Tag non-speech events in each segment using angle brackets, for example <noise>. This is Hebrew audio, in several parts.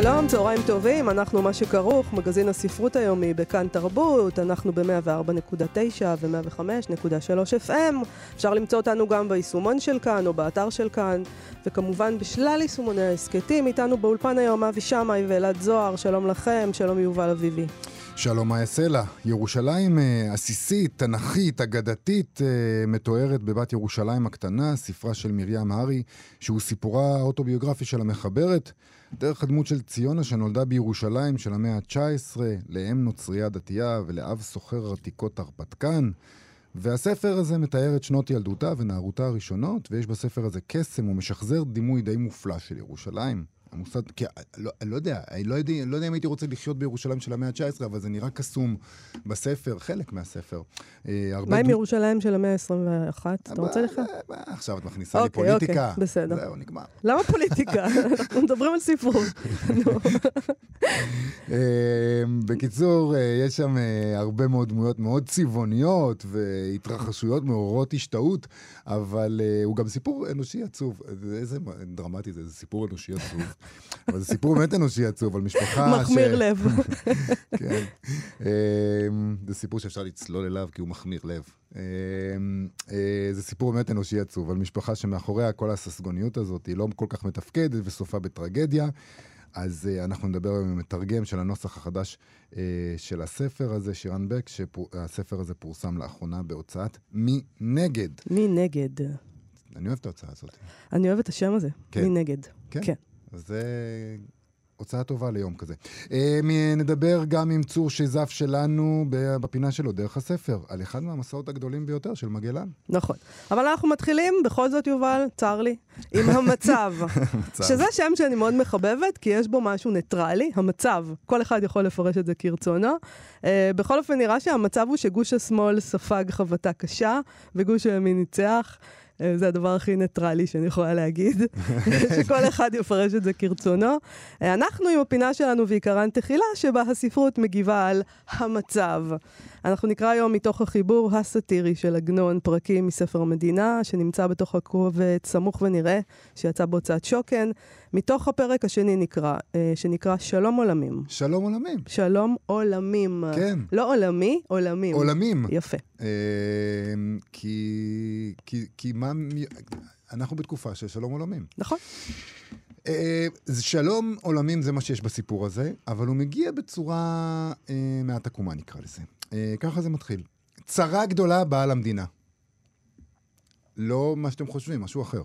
שלום, צהריים טובים, אנחנו מה שכרוך, מגזין הספרות היומי בכאן תרבות, אנחנו ב-104.9 ו-105.3 FM, אפשר למצוא אותנו גם ביישומון של כאן או באתר של כאן, וכמובן בשלל יישומוני ההסכתים, איתנו באולפן היום אבי שמאי ואלעד זוהר, שלום לכם, שלום יובל אביבי. שלום מאיה סלע, ירושלים אה, עסיסית, תנכית, אגדתית, אה, מתוארת בבת ירושלים הקטנה, ספרה של מרים הארי, שהוא סיפורה האוטוביוגרפי של המחברת. דרך הדמות של ציונה שנולדה בירושלים של המאה ה-19, לאם נוצרייה דתייה ולאב סוחר עתיקות הרפתקן. והספר הזה מתאר את שנות ילדותה ונערותה הראשונות, ויש בספר הזה קסם ומשחזר דימוי די מופלא של ירושלים. המוסד, כי לא, אני לא יודע, לא יודע, לא יודע אם הייתי רוצה לחיות בירושלים של המאה ה-19, אבל זה נראה קסום בספר, חלק מהספר. אה, מה עם ירושלים של המאה ה-21? אתה רוצה לך? עכשיו את מכניסה לי אוקיי, אוקיי, פוליטיקה. אוקיי, בסדר. זהו, נגמר. למה פוליטיקה? <laughs> אנחנו מדברים על ספרות. אה, בקיצור, אה, יש שם הרבה מאוד דמויות מאוד צבעוניות והתרחשויות מעוררות השתאות, אבל הוא גם סיפור אנושי עצוב. איזה דרמטי זה, זה סיפור אנושי עצוב. אבל זה סיפור באמת אנושי עצוב על משפחה <laughs> ש... מחמיר לב. <laughs> כן. אמ, זה סיפור שאפשר לצלול אליו כי הוא מחמיר לב. אמ, אה, זה סיפור באמת אנושי עצוב על משפחה שמאחוריה כל הססגוניות הזאת היא לא כל כך מתפקדת וסופה בטרגדיה. אז uh, אנחנו נדבר היום עם מתרגם של הנוסח החדש uh, של הספר הזה, שירן בק, שהספר הזה פורסם לאחרונה בהוצאת מי נגד. מי נגד. אני אוהב את ההוצאה הזאת. אני אוהב את השם הזה, כן. מי נגד. כן. כן. זה הוצאה טובה ליום כזה. אה, נדבר גם עם צור שיזף שלנו בפינה שלו, דרך הספר, על אחד מהמסעות הגדולים ביותר של מגלן. נכון. אבל אנחנו מתחילים, בכל זאת, יובל, צר לי, עם <laughs> המצב. שזה שם שאני מאוד מחבבת, כי יש בו משהו ניטרלי, המצב. כל אחד יכול לפרש את זה כרצונו. Uh, בכל אופן, נראה שהמצב הוא שגוש השמאל ספג חבטה קשה, וגוש הימין ניצח. אה, זה הדבר הכי ניטרלי שאני יכולה להגיד, <laughs> שכל אחד יפרש את זה כרצונו. אה, אנחנו עם הפינה שלנו ועיקרן תחילה, שבה הספרות מגיבה על המצב. אנחנו נקרא היום מתוך החיבור הסאטירי של עגנון פרקים מספר המדינה, שנמצא בתוך הקובץ סמוך ונראה, שיצא בהוצאת שוקן. מתוך הפרק השני נקרא, אה, שנקרא שלום עולמים. שלום עולמים. שלום עולמים. כן. לא עולמי, עולמים. עולמים. יפה. אה, כי, כי, כי מה... אנחנו בתקופה של שלום עולמים. נכון. אה, שלום עולמים זה מה שיש בסיפור הזה, אבל הוא מגיע בצורה אה, מעט עקומה נקרא לזה. אה, ככה זה מתחיל. צרה גדולה באה למדינה. לא מה שאתם חושבים, משהו אחר.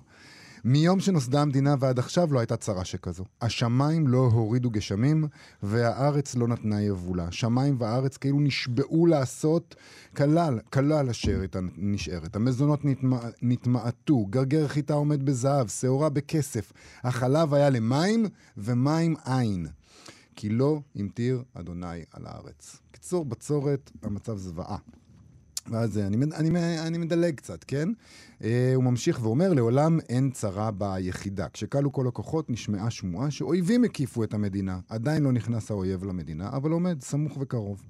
מיום שנוסדה המדינה ועד עכשיו לא הייתה צרה שכזו. השמיים לא הורידו גשמים, והארץ לא נתנה יבולה. שמיים וארץ כאילו נשבעו לעשות כלל, כלל השארית נשארת. המזונות נתמעטו, גרגר חיטה עומד בזהב, שעורה בכסף. החלב היה למים, ומים אין. כי לא המטיר אדוני על הארץ. קיצור, בצורת, המצב זוועה. ואז אני, אני, אני מדלג קצת, כן? Uh, הוא ממשיך ואומר, לעולם אין צרה ביחידה. כשכלו כל הכוחות, נשמעה שמועה שאויבים הקיפו את המדינה. עדיין לא נכנס האויב למדינה, אבל עומד סמוך וקרוב.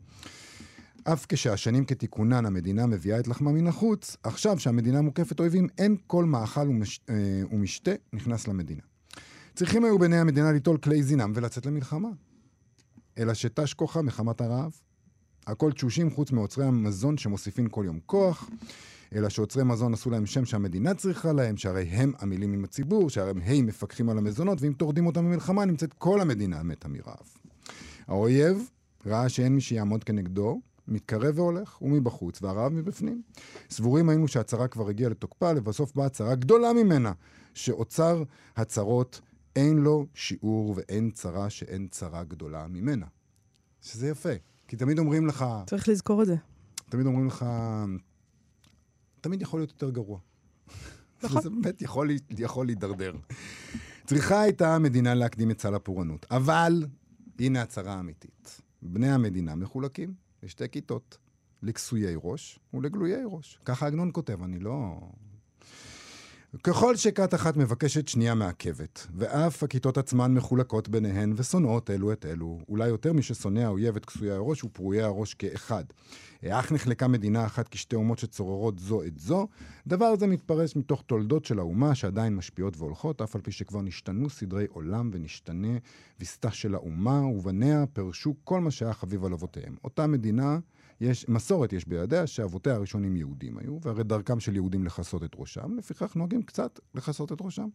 אף כשהשנים כתיקונן המדינה מביאה את לחמה מן החוץ, עכשיו שהמדינה מוקפת אויבים, אין כל מאכל ומש, uh, ומשתה נכנס למדינה. צריכים היו בני המדינה ליטול כלי זינם ולצאת למלחמה. אלא שתש כוחה מחמת הרעב. הכל תשושים חוץ מעוצרי המזון שמוסיפים כל יום כוח, אלא שעוצרי מזון עשו להם שם שהמדינה צריכה להם, שהרי הם עמילים עם הציבור, שהרי הם מפקחים על המזונות, ואם טורדים אותם במלחמה, נמצאת כל המדינה מתה מרעב. האויב ראה שאין מי שיעמוד כנגדו, מתקרב והולך, ומבחוץ, והרעב מבפנים. סבורים היינו שהצרה כבר הגיעה לתוקפה, לבסוף באה צרה גדולה ממנה, שאוצר הצרות אין לו שיעור ואין צרה שאין צרה גדולה ממנה. שזה יפה. כי תמיד אומרים לך... צריך לזכור את זה. תמיד אומרים לך, תמיד יכול להיות יותר גרוע. <laughs> נכון. וזה באמת יכול, יכול להידרדר. צריכה הייתה המדינה להקדים את סל הפורענות, אבל הנה הצהרה האמיתית. בני המדינה מחולקים לשתי כיתות, לכסויי ראש ולגלויי ראש. ככה עגנון כותב, אני לא... ככל שכת אחת מבקשת, שנייה מעכבת, ואף הכיתות עצמן מחולקות ביניהן ושונאות אלו את אלו, אולי יותר מששונא האויב את כסויי הראש ופרועי הראש כאחד. אך נחלקה מדינה אחת כשתי אומות שצוררות זו את זו, דבר זה מתפרש מתוך תולדות של האומה שעדיין משפיעות והולכות, אף על פי שכבר נשתנו סדרי עולם ונשתנה ויסתה של האומה, ובניה פירשו כל מה שהיה חביב על אבותיהם. אותה מדינה יש, מסורת יש בידיה שאבותיה הראשונים יהודים היו, והרי דרכם של יהודים לכסות את ראשם, לפיכך נוהגים קצת לכסות את ראשם.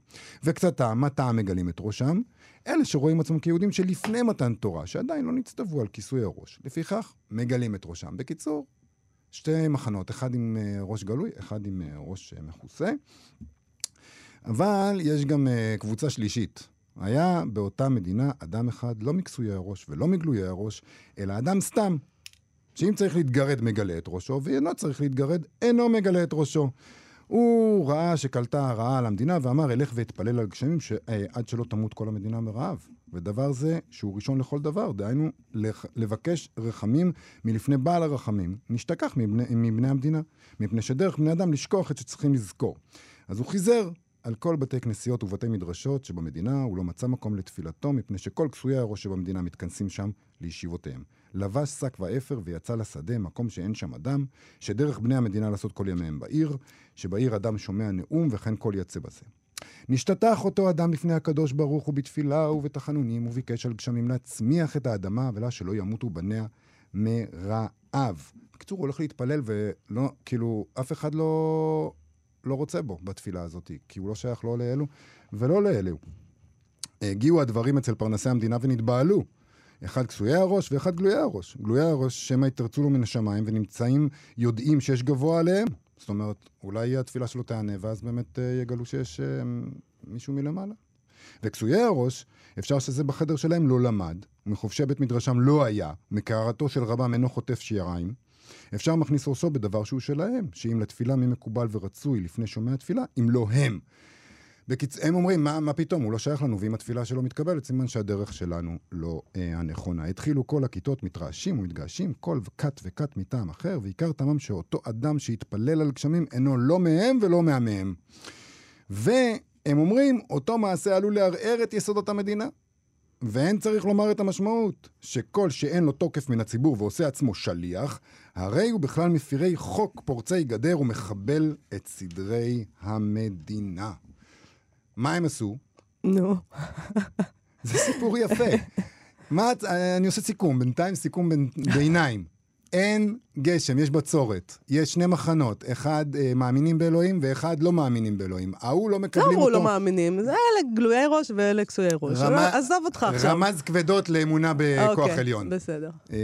וקצת טעם, מה טעם מגלים את ראשם? אלה שרואים עצמם כיהודים שלפני מתן תורה, שעדיין לא נצטוו על כיסוי הראש. לפיכך, מגלים את ראשם. בקיצור, שתי מחנות, אחד עם uh, ראש גלוי, אחד עם uh, ראש uh, מכוסה. אבל יש גם קבוצה שלישית. היה באותה מדינה אדם אחד, לא מכסויי הראש ולא מגלויי הראש, אלא אדם סתם, שאם צריך להתגרד, מגלה את ראשו, ואינו צריך להתגרד, אינו מגלה את ראשו. הוא ראה שקלטה הרעה על המדינה ואמר, אלך ואתפלל על גשמים שעד שלא תמות כל המדינה מרעב. ודבר זה, שהוא ראשון לכל דבר, דהיינו, לבקש רחמים מלפני בעל הרחמים, נשתכח מבני, מבני המדינה, מפני שדרך בני אדם לשכוח את שצריכים לזכור. אז הוא חיזר על כל בתי כנסיות ובתי מדרשות שבמדינה הוא לא מצא מקום לתפילתו, מפני שכל כסויי הראש שבמדינה מתכנסים שם לישיבותיהם. לבש שק ואפר ויצא לשדה, מקום שאין שם אדם, שדרך בני המדינה לעשות כל ימיהם בעיר, שבעיר אדם שומע נאום וכן כל יצא בזה. נשתטח אותו אדם לפני הקדוש ברוך הוא בתפילה ובתחנונים, וביקש על גשמים להצמיח את האדמה, ולה שלא ימותו בניה מרעב. בקיצור, הוא הולך להתפלל ולא, כאילו, אף אחד לא, לא רוצה בו בתפילה הזאת, כי הוא לא שייך לא לאלו ולא לאלו. הגיעו הדברים אצל פרנסי המדינה ונתבהלו. אחד כסויי הראש ואחד גלויי הראש. גלויי הראש, שמא יתרצו לו מן השמיים ונמצאים, יודעים שיש גבוה עליהם. זאת אומרת, אולי התפילה שלו תענה, ואז באמת uh, יגלו שיש uh, מישהו מלמעלה. וכסויי הראש, אפשר שזה בחדר שלהם לא למד, ומחובשי בית מדרשם לא היה, מקערתו של רבם אינו חוטף שיריים. אפשר מכניס ראשו בדבר שהוא שלהם, שאם לתפילה מי מקובל ורצוי לפני שומע תפילה, אם לא הם. בקיצ... הם אומרים, מה, מה פתאום, הוא לא שייך לנו, ואם התפילה שלו מתקבלת, סימן שהדרך שלנו לא אה, הנכונה. התחילו כל הכיתות מתרעשים ומתגעשים, כל כת וכת מטעם אחר, ועיקר טעמם שאותו אדם שהתפלל על גשמים אינו לא מהם ולא מהמהם. והם אומרים, אותו מעשה עלול לערער את יסודות המדינה. ואין צריך לומר את המשמעות, שכל שאין לו תוקף מן הציבור ועושה עצמו שליח, הרי הוא בכלל מפירי חוק פורצי גדר ומחבל את סדרי המדינה. מה הם עשו? נו. זה סיפור יפה. מה, אני עושה סיכום, בינתיים סיכום ביניים. אין גשם, יש בצורת. יש שני מחנות, אחד אה, מאמינים באלוהים ואחד לא מאמינים באלוהים. ההוא לא מקבלים אותו... לא אמרו לא מאמינים, זה אלה גלויי ראש ואלה כסויי ראש. רמ... עזוב אותך עכשיו. רמז כבדות לאמונה בכוח אוקיי, עליון. בסדר. אה,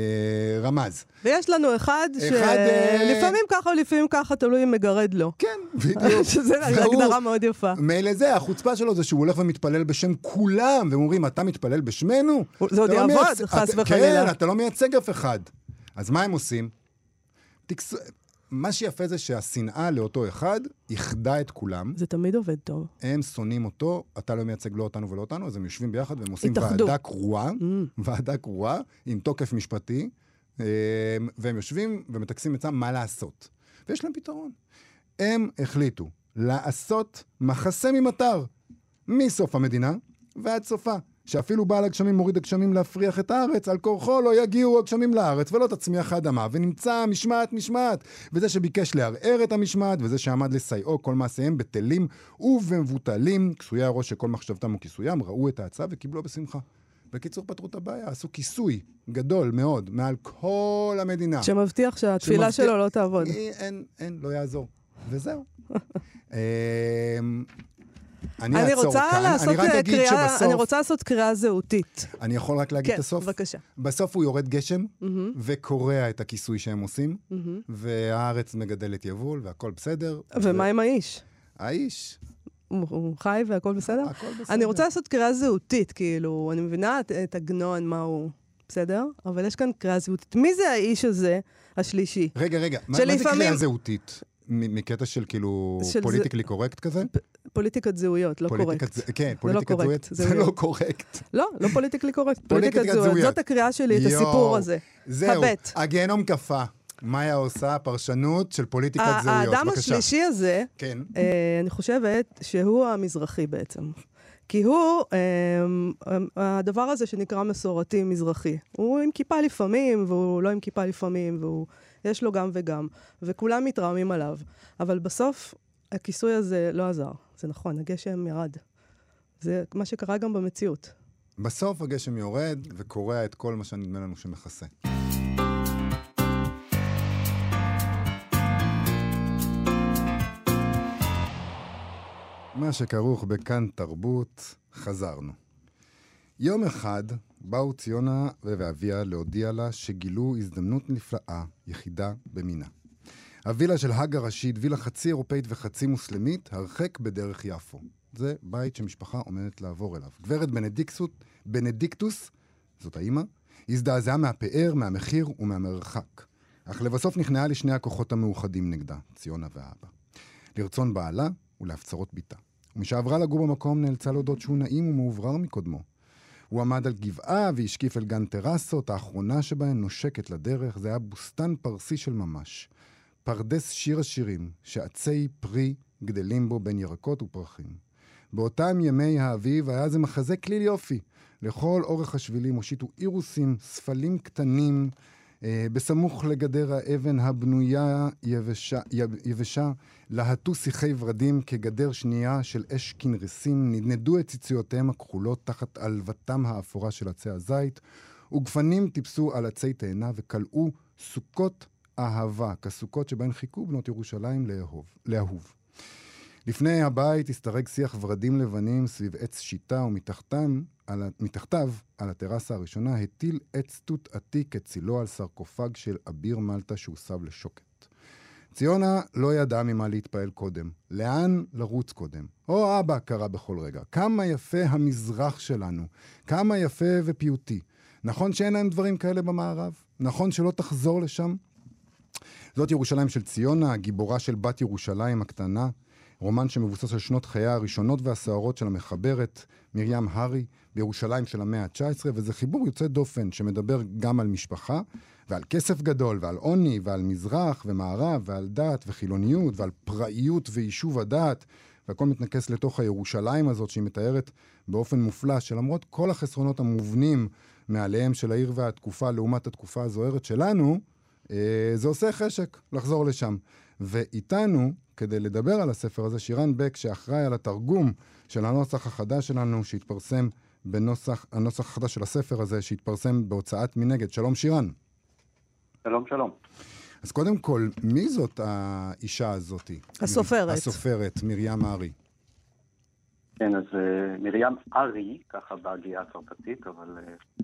רמז. ויש לנו אחד שלפעמים אה... ככה או לפעמים ככה, תלוי אם מגרד לו. כן, <laughs> בדיוק. שזה הגדרה מאוד יפה. מילא זה, החוצפה שלו זה שהוא הולך ומתפלל בשם כולם, והם אומרים, אתה מתפלל בשמנו? זה עוד לא יעבוד. חס וחלילה. כן, אתה לא מייצג אף אחד. אז מה הם עושים? תקס... מה שיפה זה שהשנאה לאותו אחד איחדה את כולם. זה תמיד עובד טוב. הם שונאים אותו, אתה לא מייצג לא אותנו ולא אותנו, אז הם יושבים ביחד והם עושים התאחדו. ועדה קרואה, mm. ועדה קרואה עם תוקף משפטי, אה, והם יושבים ומטכסים עצמם מה לעשות. ויש להם פתרון. הם החליטו לעשות מחסה ממטר, מסוף המדינה ועד סופה. שאפילו בעל הגשמים מוריד הגשמים להפריח את הארץ, על כורחו לא יגיעו הגשמים לארץ ולא תצמיח האדמה, ונמצא משמעת משמעת. וזה שביקש לערער את המשמעת, וזה שעמד לסייעו כל מעשיהם בטלים ובמבוטלים, כסויי הראש שכל מחשבתם וכיסוים, ראו את ההצעה וקיבלו בשמחה. בקיצור, פתרו את הבעיה, עשו כיסוי גדול מאוד מעל כל המדינה. שמבטיח שהתפילה שמבטיח... שלו לא תעבוד. אין, אין, לא יעזור. וזהו. <laughs> אני, אני אעצור כאן, אני רק אגיד קריאה, שבסוף... אני רוצה לעשות קריאה זהותית. אני יכול רק להגיד כן, את הסוף? כן, בבקשה. בסוף הוא יורד גשם, mm-hmm. וקורע את הכיסוי שהם עושים, mm-hmm. והארץ מגדלת יבול, והכל בסדר. ומה ו... עם האיש? האיש... הוא חי והכל בסדר? הכל בסדר. אני רוצה לעשות קריאה זהותית, כאילו, אני מבינה את, את עגנון, מה הוא... בסדר? אבל יש כאן קריאה זהותית. מי זה האיש הזה, השלישי? רגע, רגע, שלפעמים... מה זה קריאה זהותית? מקטע של כאילו פוליטיקלי קורקט כזה? פוליטיקת זהויות, לא פוליטיקת קורקט. ז- כן, לא פוליטיקת קורקט, זהויות. זה לא- לא קורקט. לא, לא פוליטיקלי קורקט, פוליטיקת זהויות. זאת הקריאה שלי, את. הסיפור הזה. זהו, הבט. הגיהנום קפא. מאיה עושה פרשנות של פוליטיקת זהויות. האדם בבקשה. השלישי הזה, כן. אה, אני חושבת שהוא המזרחי בעצם. כי הוא, אה, הדבר הזה שנקרא מסורתי מזרחי, הוא עם כיפה לפעמים, והוא לא עם כיפה לפעמים, והוא, יש לו גם וגם, וכולם מתרעמים עליו. אבל בסוף, הכיסוי הזה לא עזר. זה נכון, הגשם ירד. זה מה שקרה גם במציאות. בסוף הגשם יורד וקורע את כל מה שנדמה לנו שמכסה. מה שכרוך בכאן תרבות, חזרנו. יום אחד באו ציונה ואביה להודיע לה שגילו הזדמנות נפלאה, יחידה במינה. הווילה של הגה רשיד, וילה חצי אירופאית וחצי מוסלמית, הרחק בדרך יפו. זה בית שמשפחה עומדת לעבור אליו. גברת בנדיקסות, בנדיקטוס, זאת האימא, הזדעזעה מהפאר, מהמחיר ומהמרחק. אך לבסוף נכנעה לשני הכוחות המאוחדים נגדה, ציונה והאבא. לרצון בעלה ולהפצרות בתה. ומשעברה לגור במקום נאלצה להודות שהוא נעים ומאוורר מקודמו. הוא עמד על גבעה והשקיף אל גן טרסות, האחרונה שבהן נושקת לדרך, זה היה בוסתן פרסי של ממש. פרדס שיר השירים, שעצי פרי גדלים בו בין ירקות ופרחים. באותם ימי האביב היה זה מחזה כליל יופי. לכל אורך השבילים הושיטו אירוסים, ספלים קטנים, אה, בסמוך לגדר האבן הבנויה יבשה, יב- יבשה, להטו שיחי ורדים כגדר שנייה של אש כנרסים, נדנדו את ציציותיהם הכחולות תחת עלבתם האפורה של עצי הזית, וגפנים טיפסו על עצי תאנה וכלאו סוכות אהבה, כסוכות שבהן חיכו בנות ירושלים לאהוב, לאהוב. לפני הבית השתרג שיח ורדים לבנים סביב עץ שיטה, ומתחתם, על, על הטרסה הראשונה, הטיל עץ תות עתיק את צילו על סרקופג של אביר מלטה שהוסב לשוקת. ציונה לא ידעה ממה להתפעל קודם. לאן לרוץ קודם? או אבא, קרא בכל רגע. כמה יפה המזרח שלנו. כמה יפה ופיוטי. נכון שאין להם דברים כאלה במערב? נכון שלא תחזור לשם? זאת ירושלים של ציונה, הגיבורה של בת ירושלים הקטנה, רומן שמבוסס על שנות חייה הראשונות והסוערות של המחברת מרים הארי בירושלים של המאה ה-19, וזה חיבור יוצא דופן שמדבר גם על משפחה, ועל כסף גדול, ועל עוני, ועל מזרח ומערב, ועל דת וחילוניות, ועל פראיות ויישוב הדת, והכל מתנקס לתוך הירושלים הזאת שהיא מתארת באופן מופלא, שלמרות כל החסרונות המובנים מעליהם של העיר והתקופה לעומת התקופה הזוהרת שלנו, זה עושה חשק לחזור לשם. ואיתנו, כדי לדבר על הספר הזה, שירן בק, שאחראי על התרגום של הנוסח החדש שלנו, שהתפרסם בנוסח, הנוסח החדש של הספר הזה, שהתפרסם בהוצאת מנגד. שלום שירן. שלום, שלום. אז קודם כל, מי זאת האישה הזאתי? הסופרת. הסופרת, מרים הארי. כן, אז uh, מרים ארי, ככה בהגייה הצרפתית, אבל uh,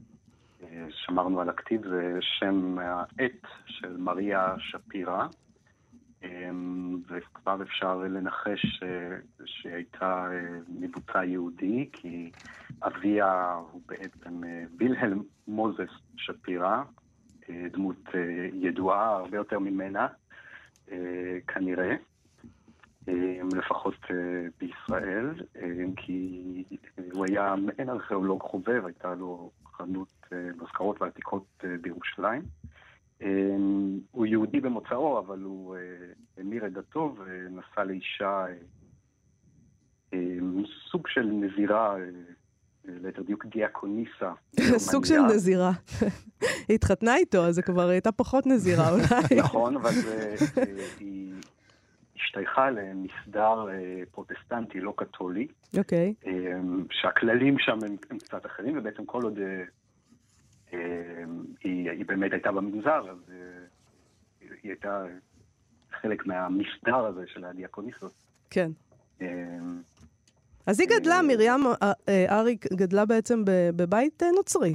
שמרנו על הכתיב, זה שם העט של מריה שפירא, um, וכבר אפשר לנחש uh, שהיא הייתה uh, מבוצע יהודי, כי אביה הוא בעצם uh, וילהלם מוזס שפירא, דמות ידועה הרבה יותר ממנה, כנראה. אמ, לפחות אה, בישראל, אמ, כי הוא היה מעין ארכיאולוג חובב, הייתה לו חנות אה, מזכרות ועתיקות אה, בירושלים. אמ, הוא יהודי במוצאו, אבל הוא אה, המיר את דתו ונשא לאישה אמ, סוג של נזירה, ליתר דיוק דיאקוניסה. <laughs> סוג של. נזירה. <laughs> היא התחתנה איתו, אז זה כבר הייתה פחות נזירה <laughs> אולי. נכון, אבל היא השתייכה למסדר אה, פרוטסטנטי, לא קתולי. אוקיי. אמ, שהכללים שם הם, הם קצת אחרים, ובעצם כל עוד אה, היא, היא באמת הייתה במנזר, אז אה, היא הייתה חלק מהמסדר הזה של הדיאקוניסות. כן. אז היא גדלה, מרים אה, אה, אריק גדלה בעצם בבית אה, נוצרי.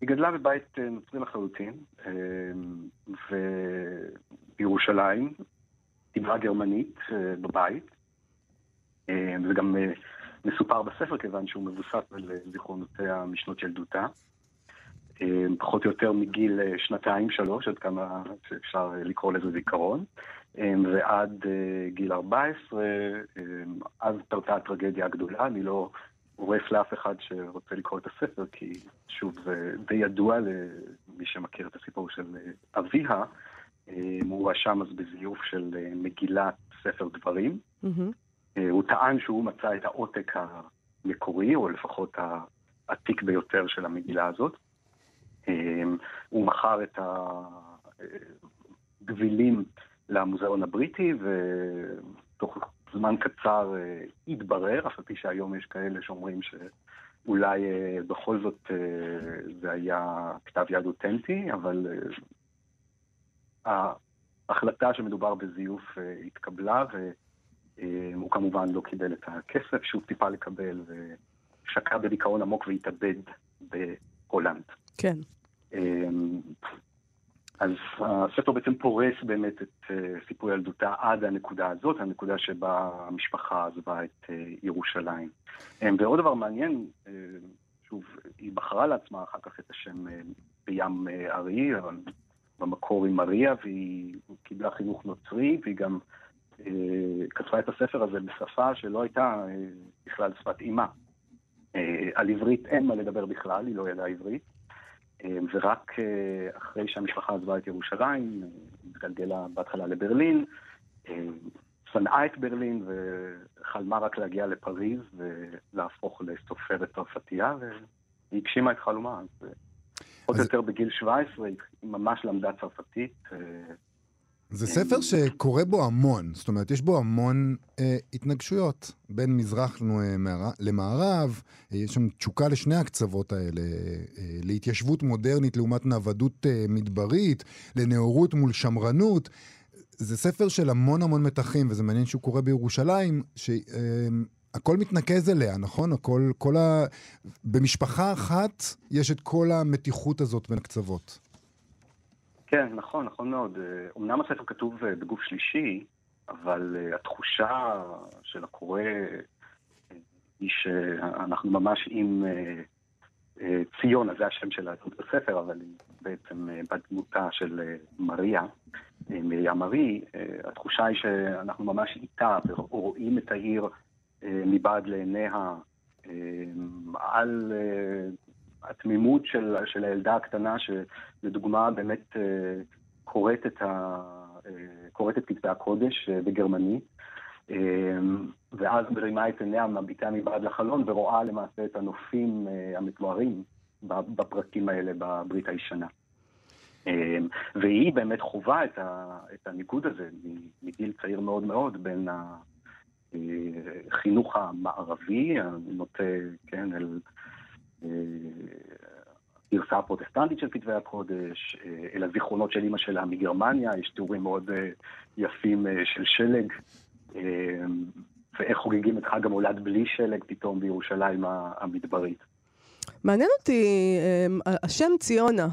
היא גדלה בבית אה, נוצרי לחלוטין, אמ, דיברה גרמנית אה, בבית, אמ, זה גם אה, מסופר בספר כיוון שהוא מבוסס על אה, זיכרונותיה משנות ילדותה. פחות או יותר מגיל שנתיים-שלוש, עד כמה שאפשר לקרוא לזה זיכרון. ועד גיל 14, אז פרצה הטרגדיה הגדולה, אני לא עורף לאף אחד שרוצה לקרוא את הספר, כי שוב, זה די ידוע למי שמכיר את הסיפור של אביה. הוא הואשם אז בזיוף של מגילת ספר דברים. Mm-hmm. הוא טען שהוא מצא את העותק המקורי, או לפחות העתיק ביותר של המגילה הזאת. הוא מכר את הגבילים למוזיאון הבריטי, ותוך זמן קצר אה, התברר, אף על פי שהיום יש כאלה שאומרים שאולי אה, בכל זאת אה, זה היה כתב יד אותנטי, אבל ההחלטה שמדובר בזיוף התקבלה, והוא כמובן לא קיבל את הכסף שהוא טיפה לקבל, ושקע בדיכאון עמוק והתאבד בהולנד. כן. אז הספר בעצם פורס באמת את uh, סיפור ילדותה עד הנקודה הזאת, הנקודה שבה המשפחה עזבה את uh, ירושלים. Um, ועוד דבר מעניין, שוב, היא בחרה לעצמה אחר כך את השם בים ארי, במקור עם מריה, והיא קיבלה חינוך נוצרי, והיא גם uh, כתבה את הספר הזה בשפה שלא הייתה uh, בכלל שפת אימה. Uh, על עברית אין מה לדבר בכלל, היא לא ידעה עברית. ורק אה, אחרי שהמשפחה עזבה את ירושלים, התגלגלה בהתחלה לברלין, אה, שנאה את ברלין וחלמה רק להגיע לפריז ולהפוך לסופרת צרפתייה, והיא הגשימה את חלומה. אז עוד אז... יותר בגיל 17 היא ממש למדה צרפתית. אה, זה ספר שקורה בו המון, זאת אומרת, יש בו המון אה, התנגשויות בין מזרח למערב, אה, יש שם תשוקה לשני הקצוות האלה, אה, להתיישבות מודרנית לעומת נוודות אה, מדברית, לנאורות מול שמרנות. זה ספר של המון המון מתחים, וזה מעניין שהוא קורה בירושלים, שהכל אה, מתנקז אליה, נכון? הכל, כל ה... במשפחה אחת יש את כל המתיחות הזאת בין הקצוות. כן, נכון, נכון מאוד. אמנם הספר כתוב אה, בגוף שלישי, אבל אה, התחושה של הקורא אה, היא שאנחנו ממש עם ציונה, זה השם של הדמות בספר, אבל היא בעצם בדמותה של מריה, מרים מרי. התחושה היא שאנחנו ממש איתה ורואים את העיר מבעד לעיניה, על התמימות של, של הילדה הקטנה, שלדוגמה באמת אה, קוראת את, ה, אה, קוראת את כתבי הקודש אה, בגרמנית, ואז מרימה את עיניה, מביטה מבעד לחלון, ורואה למעשה את הנופים המתוארים בפרקים האלה בברית הישנה. והיא באמת חווה את הניגוד הזה מגיל צעיר מאוד מאוד בין החינוך המערבי, הנוטה, כן, אל הגרסה הפרוטסטנטית של כתבי הקודש, אה, אל הזיכרונות של אימא שלה מגרמניה, יש תיאורים מאוד אה, יפים אה, של שלג, ואיך חוגגים את חג המולד בלי שלג פתאום בירושלים המדברית. מעניין אותי השם ציונה,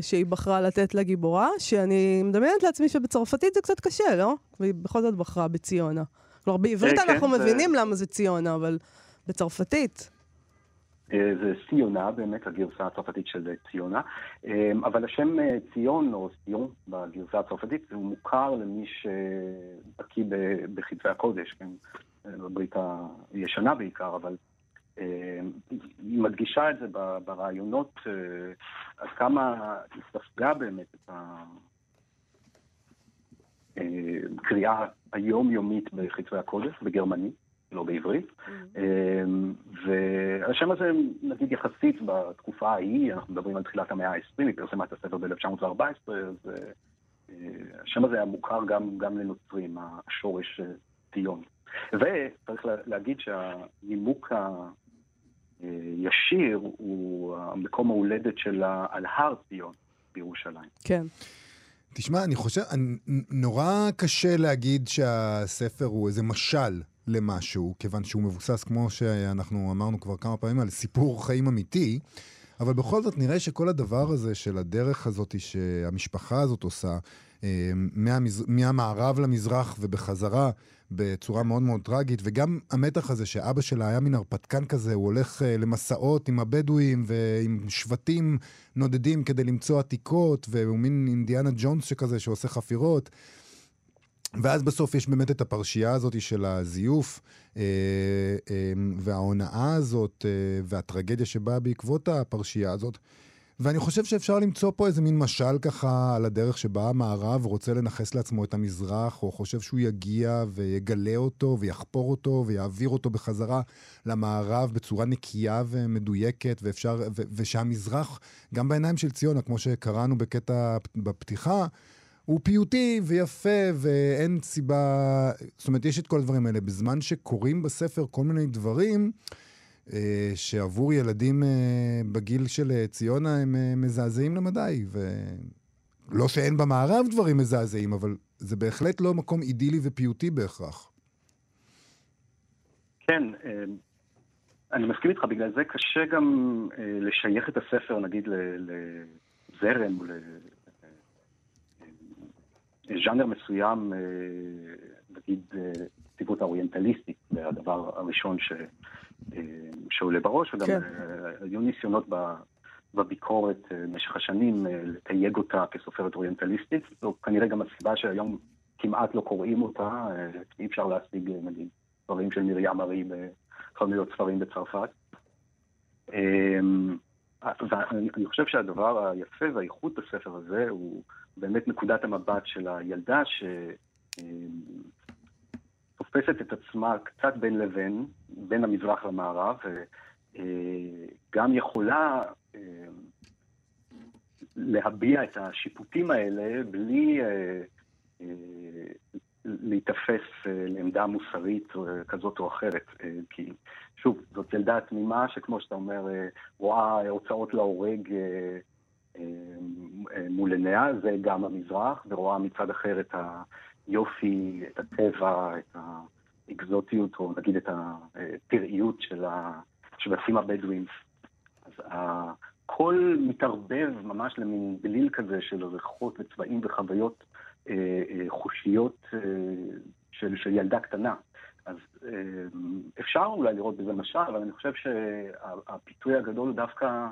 שהיא בחרה לתת לגיבורה, שאני מדמיינת לעצמי שבצרפתית זה קצת קשה, לא? והיא בכל זאת בחרה בציונה. כלומר, בעברית אנחנו כן, מבינים למה זה ציונה, אבל בצרפתית. אה, זה ציונה, באמת הגרסה הצרפתית של ציונה, אה, אבל השם אה, ציון או ציון בגרסה הצרפתית הוא מוכר למי שבקיא בכתבי הקודש, כן, בברית הישנה בעיקר, אבל היא מדגישה את זה ברעיונות, עד כמה היא ספגה באמת את הקריאה היומיומית בכתבי הקודש, בגרמנית. לא בעברית. Mm-hmm. אמ, והשם הזה, נגיד יחסית בתקופה ההיא, אנחנו מדברים על תחילת המאה ה-20, היא פרסמה את הספר ב-1914, אז אה, השם הזה היה מוכר גם, גם לנוצרים, השורש אה, ציון. וצריך להגיד שהנימוק הישיר הוא מקום ההולדת שלה על הר ציון בירושלים. כן. תשמע, אני חושב, נורא קשה להגיד שהספר הוא איזה משל למשהו, כיוון שהוא מבוסס, כמו שאנחנו אמרנו כבר כמה פעמים, על סיפור חיים אמיתי. אבל בכל זאת נראה שכל הדבר הזה של הדרך הזאת שהמשפחה הזאת עושה, אה, מהמז... מהמערב למזרח ובחזרה, בצורה מאוד מאוד טרגית, וגם המתח הזה שאבא שלה היה מין הרפתקן כזה, הוא הולך uh, למסעות עם הבדואים ועם שבטים נודדים כדי למצוא עתיקות, והוא מין אינדיאנה ג'ונס שכזה שעושה חפירות. ואז בסוף יש באמת את הפרשייה הזאת של הזיוף אה, אה, וההונאה הזאת אה, והטרגדיה שבאה בעקבות הפרשייה הזאת. ואני חושב שאפשר למצוא פה איזה מין משל ככה על הדרך שבה המערב רוצה לנכס לעצמו את המזרח, או חושב שהוא יגיע ויגלה אותו ויחפור אותו ויעביר אותו בחזרה למערב בצורה נקייה ומדויקת, ואפשר, ו, ושהמזרח, גם בעיניים של ציונה, כמו שקראנו בקטע בפתיחה, הוא פיוטי ויפה ואין סיבה, זאת אומרת, יש את כל הדברים האלה. בזמן שקורים בספר כל מיני דברים, שעבור ילדים אה, בגיל של אה, ציונה הם מזעזעים למדי. ולא שאין במערב דברים מזעזעים, אבל זה בהחלט לא מקום אידילי ופיוטי בהכרח. כן, אני מסכים איתך, בגלל זה קשה גם לשייך את הספר, נגיד, לזרם או לז'אנר מסוים, נגיד, כתיבות האוריינטליסטית, זה הדבר הראשון ש... אה, שעולה בראש, וגם כן. אה, היו ניסיונות בביקורת אה, במשך השנים לתייג אותה כסופרת אוריינטליסטית. זו כנראה גם הסיבה שהיום כמעט לא קוראים אותה, אי אפשר להשיג נגיד דברים של מרים ארי בחנויות ספרים בצרפת. ואני חושב שהדבר היפה והאיכות בספר הזה הוא באמת נקודת המבט של הילדה ש... תופסת את עצמה קצת בין לבין, בין המזרח למערב, וגם יכולה אה, להביע את השיפוטים האלה בלי אה, אה, להיתפס לעמדה מוסרית כזאת או אחרת. כי שוב, זאת ילדה תמימה שכמו שאתה אומר, רואה הוצאות להורג מול עיניה, זה גם המזרח, ורואה מצד אחר את ה... היופי, את הטבע, את האקזוטיות, או נגיד את הפראיות של השבטים הבדואים. אז הכל מתערבב ממש למין בליל כזה של ריחות וצבעים וחוויות אה, אה, חושיות אה, של, של ילדה קטנה. אז אפשר אולי לראות בזה משל, אבל אני חושב שהפיתוי הגדול הוא דווקא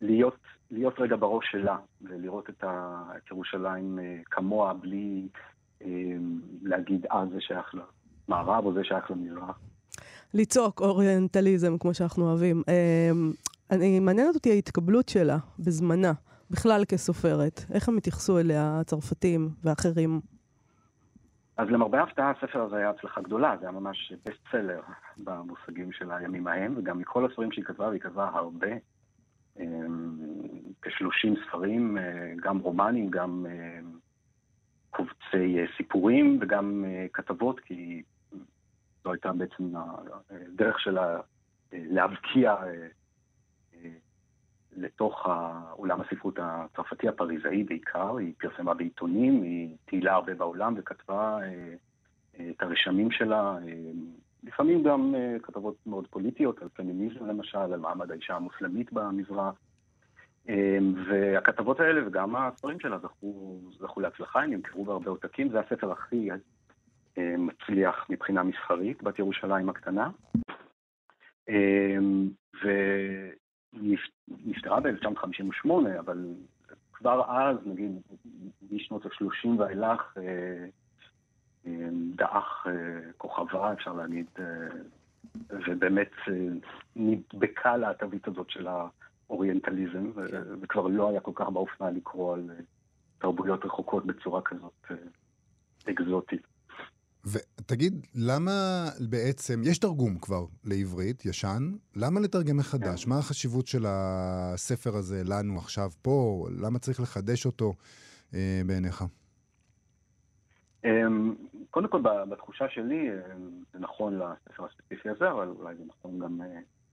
להיות, להיות רגע בראש שלה, ולראות את, ה, את ירושלים כמוה, בלי להגיד, אה, זה שייך למערב או זה שייך למזרח. לצעוק אוריינטליזם, כמו שאנחנו אוהבים. אמ, אני, מעניינת אותי ההתקבלות שלה בזמנה, בכלל כסופרת. איך הם התייחסו אליה, הצרפתים ואחרים? אז למרבה ההפתעה, הספר הזה היה הצלחה גדולה, זה היה ממש בסט סלר במושגים של הימים ההם, וגם מכל הספרים שהיא כתבה, והיא כתבה הרבה, אמ, כ-30 ספרים, אה, גם רומנים, גם קובצי אה, סיפורים וגם אה, כתבות, כי זו הייתה בעצם הדרך שלה אה, להבקיע לתוך עולם הספרות הצרפתי הפריזאי בעיקר. היא פרסמה בעיתונים, היא טיילה הרבה בעולם וכתבה את הרשמים שלה, לפעמים גם כתבות מאוד פוליטיות, על פמיניזם למשל, על מעמד האישה המוסלמית במזרח. אמ, והכתבות האלה וגם הספרים שלה זכו, זכו להצלחה, הם נמכרו בהרבה עותקים, זה הספר הכי אה, מצליח מבחינה מסחרית, בת ירושלים הקטנה. אמ, ונפטרה ב-1958, אבל כבר אז, נגיד, משנות ה-30 ואילך, אה, אמ, דעך אה, כוכבה, אפשר להגיד, ובאמת נדבקה לה התווית הזאת של ה... אוריינטליזם, כן. וכבר לא היה כל כך באופנה לקרוא על אה, תרבויות רחוקות בצורה כזאת אה, אקזוטית. ותגיד, למה בעצם, יש תרגום כבר לעברית, ישן, למה לתרגם מחדש? כן. מה החשיבות של הספר הזה לנו עכשיו פה? למה צריך לחדש אותו אה, בעיניך? אמ, קודם כל, בתחושה שלי, אה, זה נכון לספר הספציפי הזה, אבל אולי זה נכון גם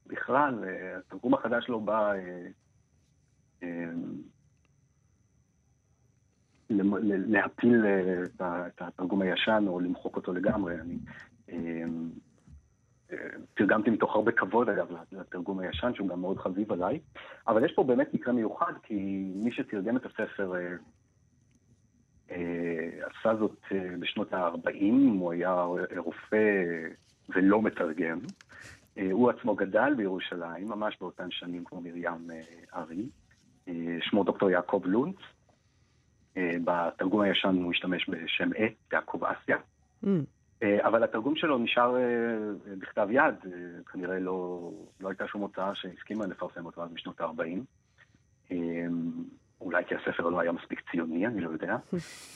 בכלל, אה, התרגום החדש לא בא אה, אה, להפיל את התרגום הישן או למחוק אותו לגמרי. אני, תרגמתי מתוך הרבה כבוד, אגב, לתרגום הישן, שהוא גם מאוד חביב עליי. אבל יש פה באמת מקרה מיוחד, כי מי שתרגם את הספר אה, אה, עשה זאת אה, בשנות ה-40, הוא היה רופא ולא מתרגם. הוא עצמו גדל בירושלים, ממש באותן שנים כמו מרים ארי. שמו דוקטור יעקב לונץ. בתרגום הישן הוא השתמש בשם עט, יעקב אסיה. Mm. אה, אבל התרגום שלו נשאר אה, בכתב יד, אה, כנראה לא, לא הייתה שום הוצאה שהסכימה לפרסם אותו אז משנות ה-40. אולי כי הספר לא היה מספיק ציוני, אני לא יודע.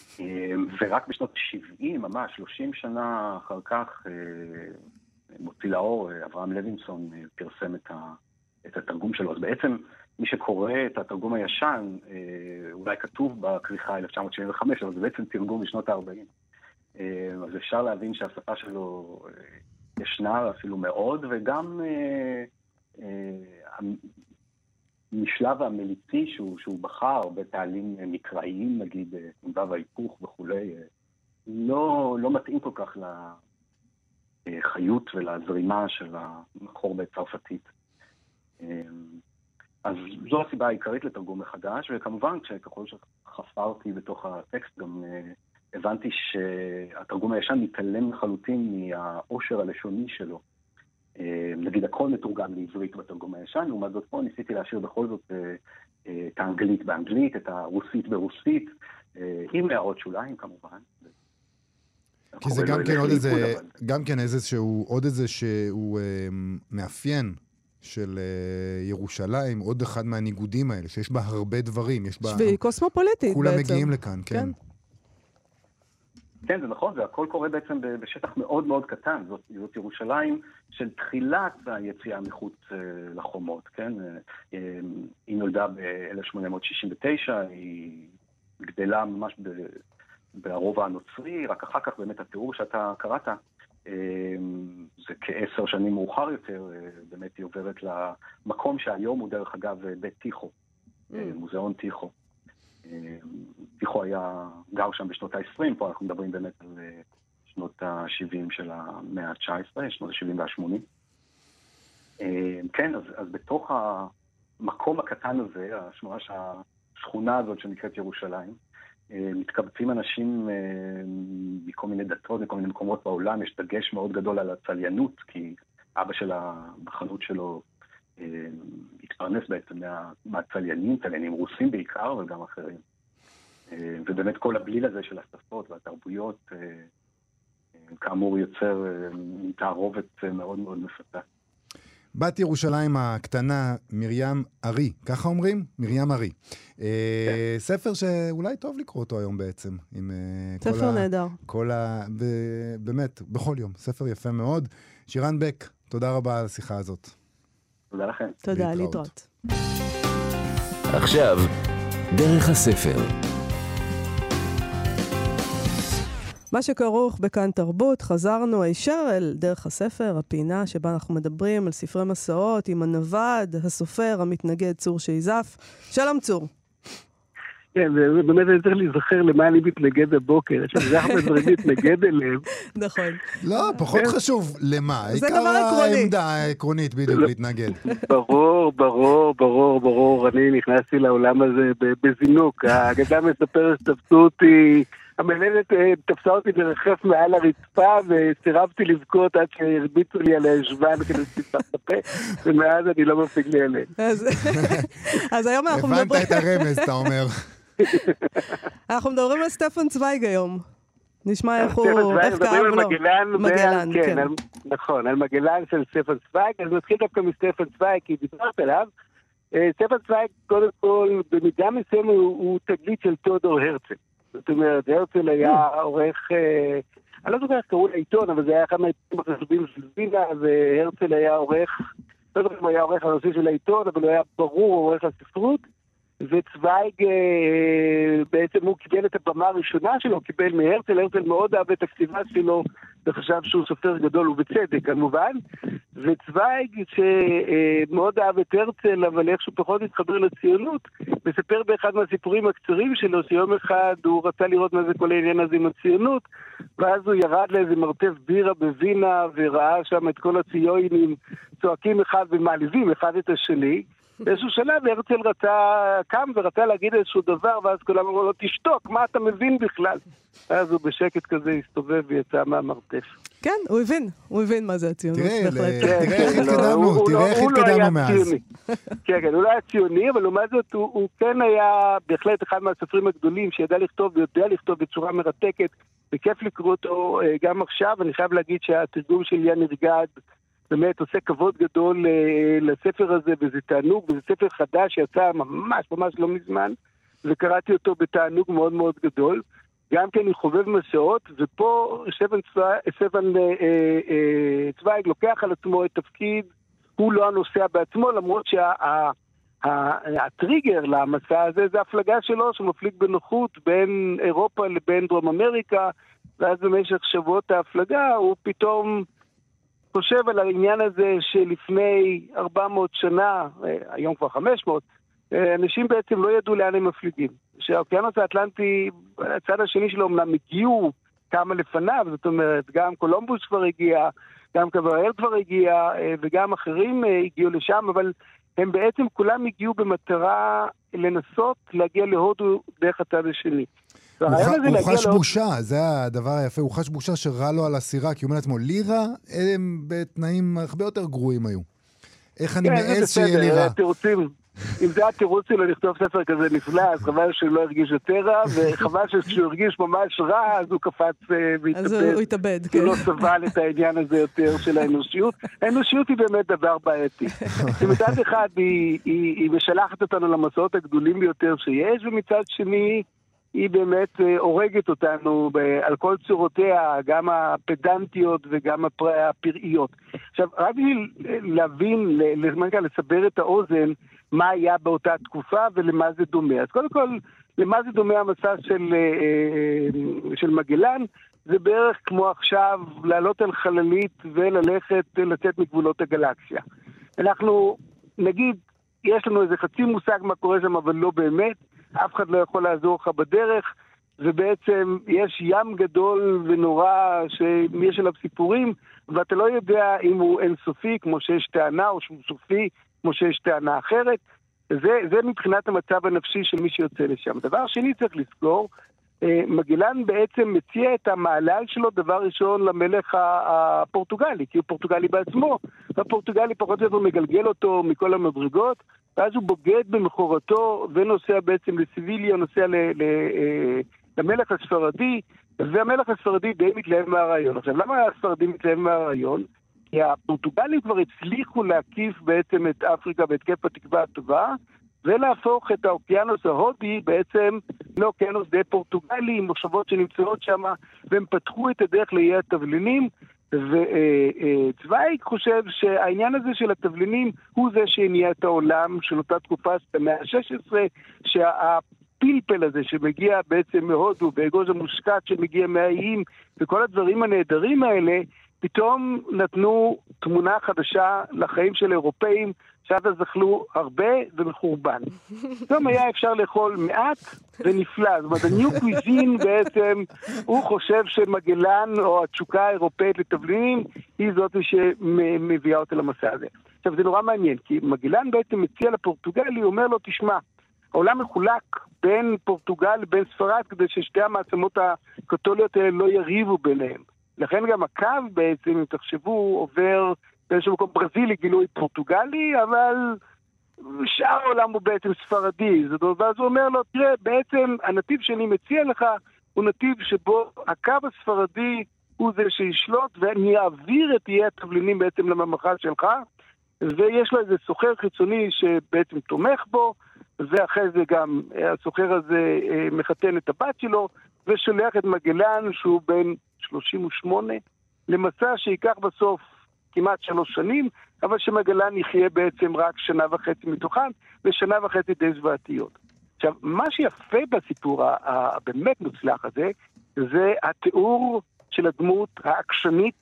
<laughs> ורק בשנות ה-70, ממש 30 שנה אחר כך, מוציא לאור, אברהם לוינסון פרסם את, ה, את התרגום שלו. אז בעצם מי שקורא את התרגום הישן, אולי כתוב בכריכה 1975, אבל זה בעצם תרגום משנות ה-40. אה, אז אפשר להבין שהשפה שלו אה, ישנה אפילו מאוד, וגם המשלב אה, המליצי שהוא, שהוא בחר, בתעלים מקראיים, נגיד, תנועה וההיפוך וכולי, לא, לא מתאים כל כך לחיות ולזרימה של המקור בצרפתית. אז זו הסיבה העיקרית לתרגום מחדש, וכמובן, ככל שחפרתי בתוך הטקסט, גם הבנתי שהתרגום הישן מתעלם לחלוטין מהעושר הלשוני שלו. אה, נגיד הכל מתורגם לעברית בתרגום הישן, לעומת זאת פה ניסיתי להשאיר בכל זאת אה, אה, את האנגלית באנגלית, את הרוסית ברוסית, עם הערות שוליים כמובן. כי זה גם כן עוד איזה, גם כן איזשהו, עוד איזה שהוא מאפיין של ירושלים, עוד אחד מהניגודים האלה, שיש בה הרבה דברים, יש בה... והיא קוסמופוליטית בעצם. כולם מגיעים לכאן, כן. כן. כן, זה נכון, והכל קורה בעצם בשטח מאוד מאוד קטן. זאת, זאת ירושלים של תחילת היציאה מחוץ uh, לחומות, כן? Uh, היא נולדה ב-1869, היא גדלה ממש ב, ברובע הנוצרי, רק אחר כך באמת התיאור שאתה קראת, uh, זה כעשר שנים מאוחר יותר, uh, באמת היא עוברת למקום שהיום הוא דרך אגב בית טיחו, mm. מוזיאון טיחו. טיחו היה גר שם בשנות ה-20, פה אנחנו מדברים באמת על אה, שנות ה-70 של המאה ה-19, שנות ה-70 וה-80. אה, כן, אז, אז בתוך המקום הקטן הזה, השכונה הזאת שנקראת ירושלים, אה, מתקבצים אנשים מכל מיני דתות, מכל מיני מקומות בעולם, יש דגש מאוד גדול על הצליינות, כי אבא של בחנות שלו התפרנס בעצם מה, מהצליינים, צליינים רוסים בעיקר, אבל גם אחרים. אה, ובאמת כל הבליל הזה של השפות והתרבויות, אה, אה, כאמור, יוצר תערובת מאוד מאוד מפתה. בת ירושלים הקטנה, מרים ארי, ככה אומרים? מרים ארי. כן. ספר שאולי טוב לקרוא אותו היום בעצם. עם ספר נהדר. כל ה... באמת, בכל יום. ספר יפה מאוד. שירן בק, תודה רבה על השיחה הזאת. תודה לכם. תודה, להתראות. עכשיו, דרך הספר. מה שכרוך בכאן תרבות, חזרנו הישר אל דרך הספר, הפינה שבה אנחנו מדברים על ספרי מסעות עם הנווד, הסופר, המתנגד צור שייזף. שלום צור. כן, באמת אני צריך להיזכר למה אני מתנגד הבוקר, יש לי הרבה דברים <laughs> להתנגד אליהם. נכון. לא, פחות כן. חשוב למה. זה דבר עקרוני. העמדה העקרונית בדיוק לא. להתנגד. ברור, ברור, ברור, ברור. אני נכנסתי לעולם הזה בזינוק. <laughs> האגדה מספרת שתפסו אותי... המנהלת אה, תפסה אותי לרחף מעל הרצפה וסירבתי לבכות עד שהרביצו לי על הישבן כדי שתפתח את הפה, ומאז אני לא מפיק לי עליהם. <laughs> אז היום אנחנו מדברים... הבנת את הרמז, אתה אומר. <laughs> אנחנו מדברים על סטפן צוויג היום. נשמע איך הוא, איך כאב לו. מגלן, מגלן, כן. כן. נכון, על מגלן של סטפן צוויג, אז נתחיל דווקא מסטפן צוויג, כי דיברת עליו. אה, סטפן צוויג, קודם כל, במידה מסוימת הוא תגלית של תיאודור הרצל. זאת אומרת, הרצל היה עורך, אה, אני לא זוכר איך קראו לעיתון, אבל זה היה אחד מהעיתונים החשובים של וינה, והרצל היה עורך, לא זוכר אם הוא היה עורך הנושא של העיתון, אבל הוא היה ברור עורך הספרות. וצוויג אה, בעצם הוא קיבל את הבמה הראשונה שלו, קיבל מהרצל, הרצל מאוד אהב את הכתיבה שלו וחשב שהוא סופר גדול, ובצדק כמובן, וצוויג שמאוד אהב את הרצל, אבל איכשהו פחות התחבר לציונות, מספר באחד מהסיפורים הקצרים שלו שיום אחד הוא רצה לראות מה זה כל העניין הזה עם הציונות, ואז הוא ירד לאיזה מרתף בירה בווינה וראה שם את כל הציונים צועקים אחד ומעליבים אחד את השני. באיזשהו שלב הרצל רצה, קם ורצה להגיד איזשהו דבר, ואז כולם אמרו לו, תשתוק, מה אתה מבין בכלל? ואז הוא בשקט כזה הסתובב ויצא מהמרתף. כן, הוא הבין, הוא הבין מה זה הציונות, בהחלט. תראה איך התקדמנו, תראה איך התקדמנו מאז. כן, כן, הוא לא היה ציוני, אבל לעומת זאת הוא כן היה בהחלט אחד מהסופרים הגדולים שידע לכתוב ויודע לכתוב בצורה מרתקת, וכיף לקרוא אותו אה, גם עכשיו. אני חייב להגיד שהתרגום של יניר גד, באמת עושה כבוד גדול אה, לספר הזה, וזה תענוג, וזה ספר חדש שיצא ממש ממש לא מזמן, וקראתי אותו בתענוג מאוד מאוד גדול. גם כן עם חובב מסעות, ופה סבן, סבן אה, אה, צוויג לוקח על עצמו את תפקיד, הוא לא הנוסע בעצמו, למרות שהטריגר שה, למסע הזה זה הפלגה שלו שמפליג בנוחות בין אירופה לבין דרום אמריקה, ואז במשך שבועות ההפלגה הוא פתאום חושב על העניין הזה שלפני 400 שנה, אה, היום כבר 500, אה, אנשים בעצם לא ידעו לאן הם מפליגים. שהאוקיינוס האטלנטי, הצד השני שלו אמנם הגיעו כמה לפניו, זאת אומרת, גם קולומבוס כבר הגיע, גם קבראל כבר הגיע, אה, וגם אחרים הגיעו לשם, אבל הם בעצם כולם הגיעו במטרה לנסות להגיע להודו דרך הצד השני. הוא, הוא חש בושה, זה הדבר היפה, הוא חש בושה שרע לו על הסירה, כי הוא אומר לעצמו, לירה, הם בתנאים הרבה יותר גרועים היו. איך אני כן, מעז שיהיה לי רע? תירוצים. אם זה התירוץ שלו לכתוב ספר כזה נפלא, אז חבל שהוא לא הרגיש יותר רע, וחבל שכשהוא הרגיש ממש רע, אז הוא קפץ אה, והתאבד. אז הוא התאבד, כן. הוא לא סבל את העניין הזה יותר של האנושיות. האנושיות היא באמת דבר בעייתי. <laughs> מצד אחד היא משלחת אותנו למסעות הגדולים ביותר שיש, ומצד שני... היא באמת אה, הורגת אותנו על כל צורותיה, גם הפדנטיות וגם הפראיות. עכשיו, רק בשביל להבין, לזמן לסבר את האוזן, מה היה באותה תקופה ולמה זה דומה. אז קודם כל, למה זה דומה המסע של, אה, אה, של מגלן? זה בערך כמו עכשיו לעלות על חללית וללכת, לצאת מגבולות הגלקסיה. אנחנו, נגיד, יש לנו איזה חצי מושג מה קורה שם, אבל לא באמת. אף אחד לא יכול לעזור לך בדרך, ובעצם יש ים גדול ונורא שיש עליו סיפורים, ואתה לא יודע אם הוא אינסופי, כמו שיש טענה, או שהוא סופי, כמו שיש טענה אחרת. זה, זה מבחינת המצב הנפשי של מי שיוצא לשם. דבר שני צריך לזכור, מגלן בעצם מציע את המעלל שלו דבר ראשון למלך הפורטוגלי, כי הוא פורטוגלי בעצמו, והפורטוגלי פחות או יותר מגלגל אותו מכל המדרגות, ואז הוא בוגד במכורתו ונוסע בעצם לסיביליה, נוסע ל, ל, אה, למלך הספרדי, והמלך הספרדי די מתלהב מהרעיון. עכשיו, למה הספרדי מתלהב מהרעיון? כי הפורטוגלים כבר הצליחו להקיף בעצם את אפריקה כיף התקווה הטובה, ולהפוך את האוקיינוס ההודי בעצם לאוקיינוס די פורטוגלי עם מושבות שנמצאות שם, והם פתחו את הדרך לאיי התבלינים. וצוויג חושב שהעניין הזה של התבלינים הוא זה שהניע את העולם של אותה תקופה של המאה ה-16, שהפלפל הזה שמגיע בעצם מהודו, באגוז המושקט שמגיע מהאיים, וכל הדברים הנהדרים האלה, פתאום נתנו תמונה חדשה לחיים של אירופאים שעד אז אכלו הרבה ומחורבן. <laughs> פתאום היה אפשר לאכול מעט ונפלא. זאת אומרת, הניו קוויזין <laughs> בעצם, הוא חושב שמגלן או התשוקה האירופאית לתבלינים היא זאת שמביאה אותה למסע הזה. עכשיו, זה נורא מעניין, כי מגלן בעצם מציע לפורטוגלי, הוא אומר לו, תשמע, העולם מחולק בין פורטוגל לבין ספרד כדי ששתי המעצמות הקתוליות האלה לא יריבו ביניהם. לכן גם הקו בעצם, אם תחשבו, עובר באיזשהו מקום ברזילי גילוי פורטוגלי, אבל שאר העולם הוא בעצם ספרדי. זאת אומרת, ואז הוא אומר לו, תראה, בעצם הנתיב שאני מציע לך הוא נתיב שבו הקו הספרדי הוא זה שישלוט, ואני אעביר את איי התבלינים בעצם לממלכה שלך, ויש לו איזה סוחר חיצוני שבעצם תומך בו, ואחרי זה גם הסוחר הזה אה, מחתן את הבת שלו, ושולח את מגלן, שהוא בן 38, למסע שייקח בסוף כמעט שלוש שנים, אבל שמגלן יחיה בעצם רק שנה וחצי מתוכן, ושנה וחצי די זוועתיות. עכשיו, מה שיפה בסיפור הבאמת מוצלח הזה, זה התיאור של הדמות העקשנית,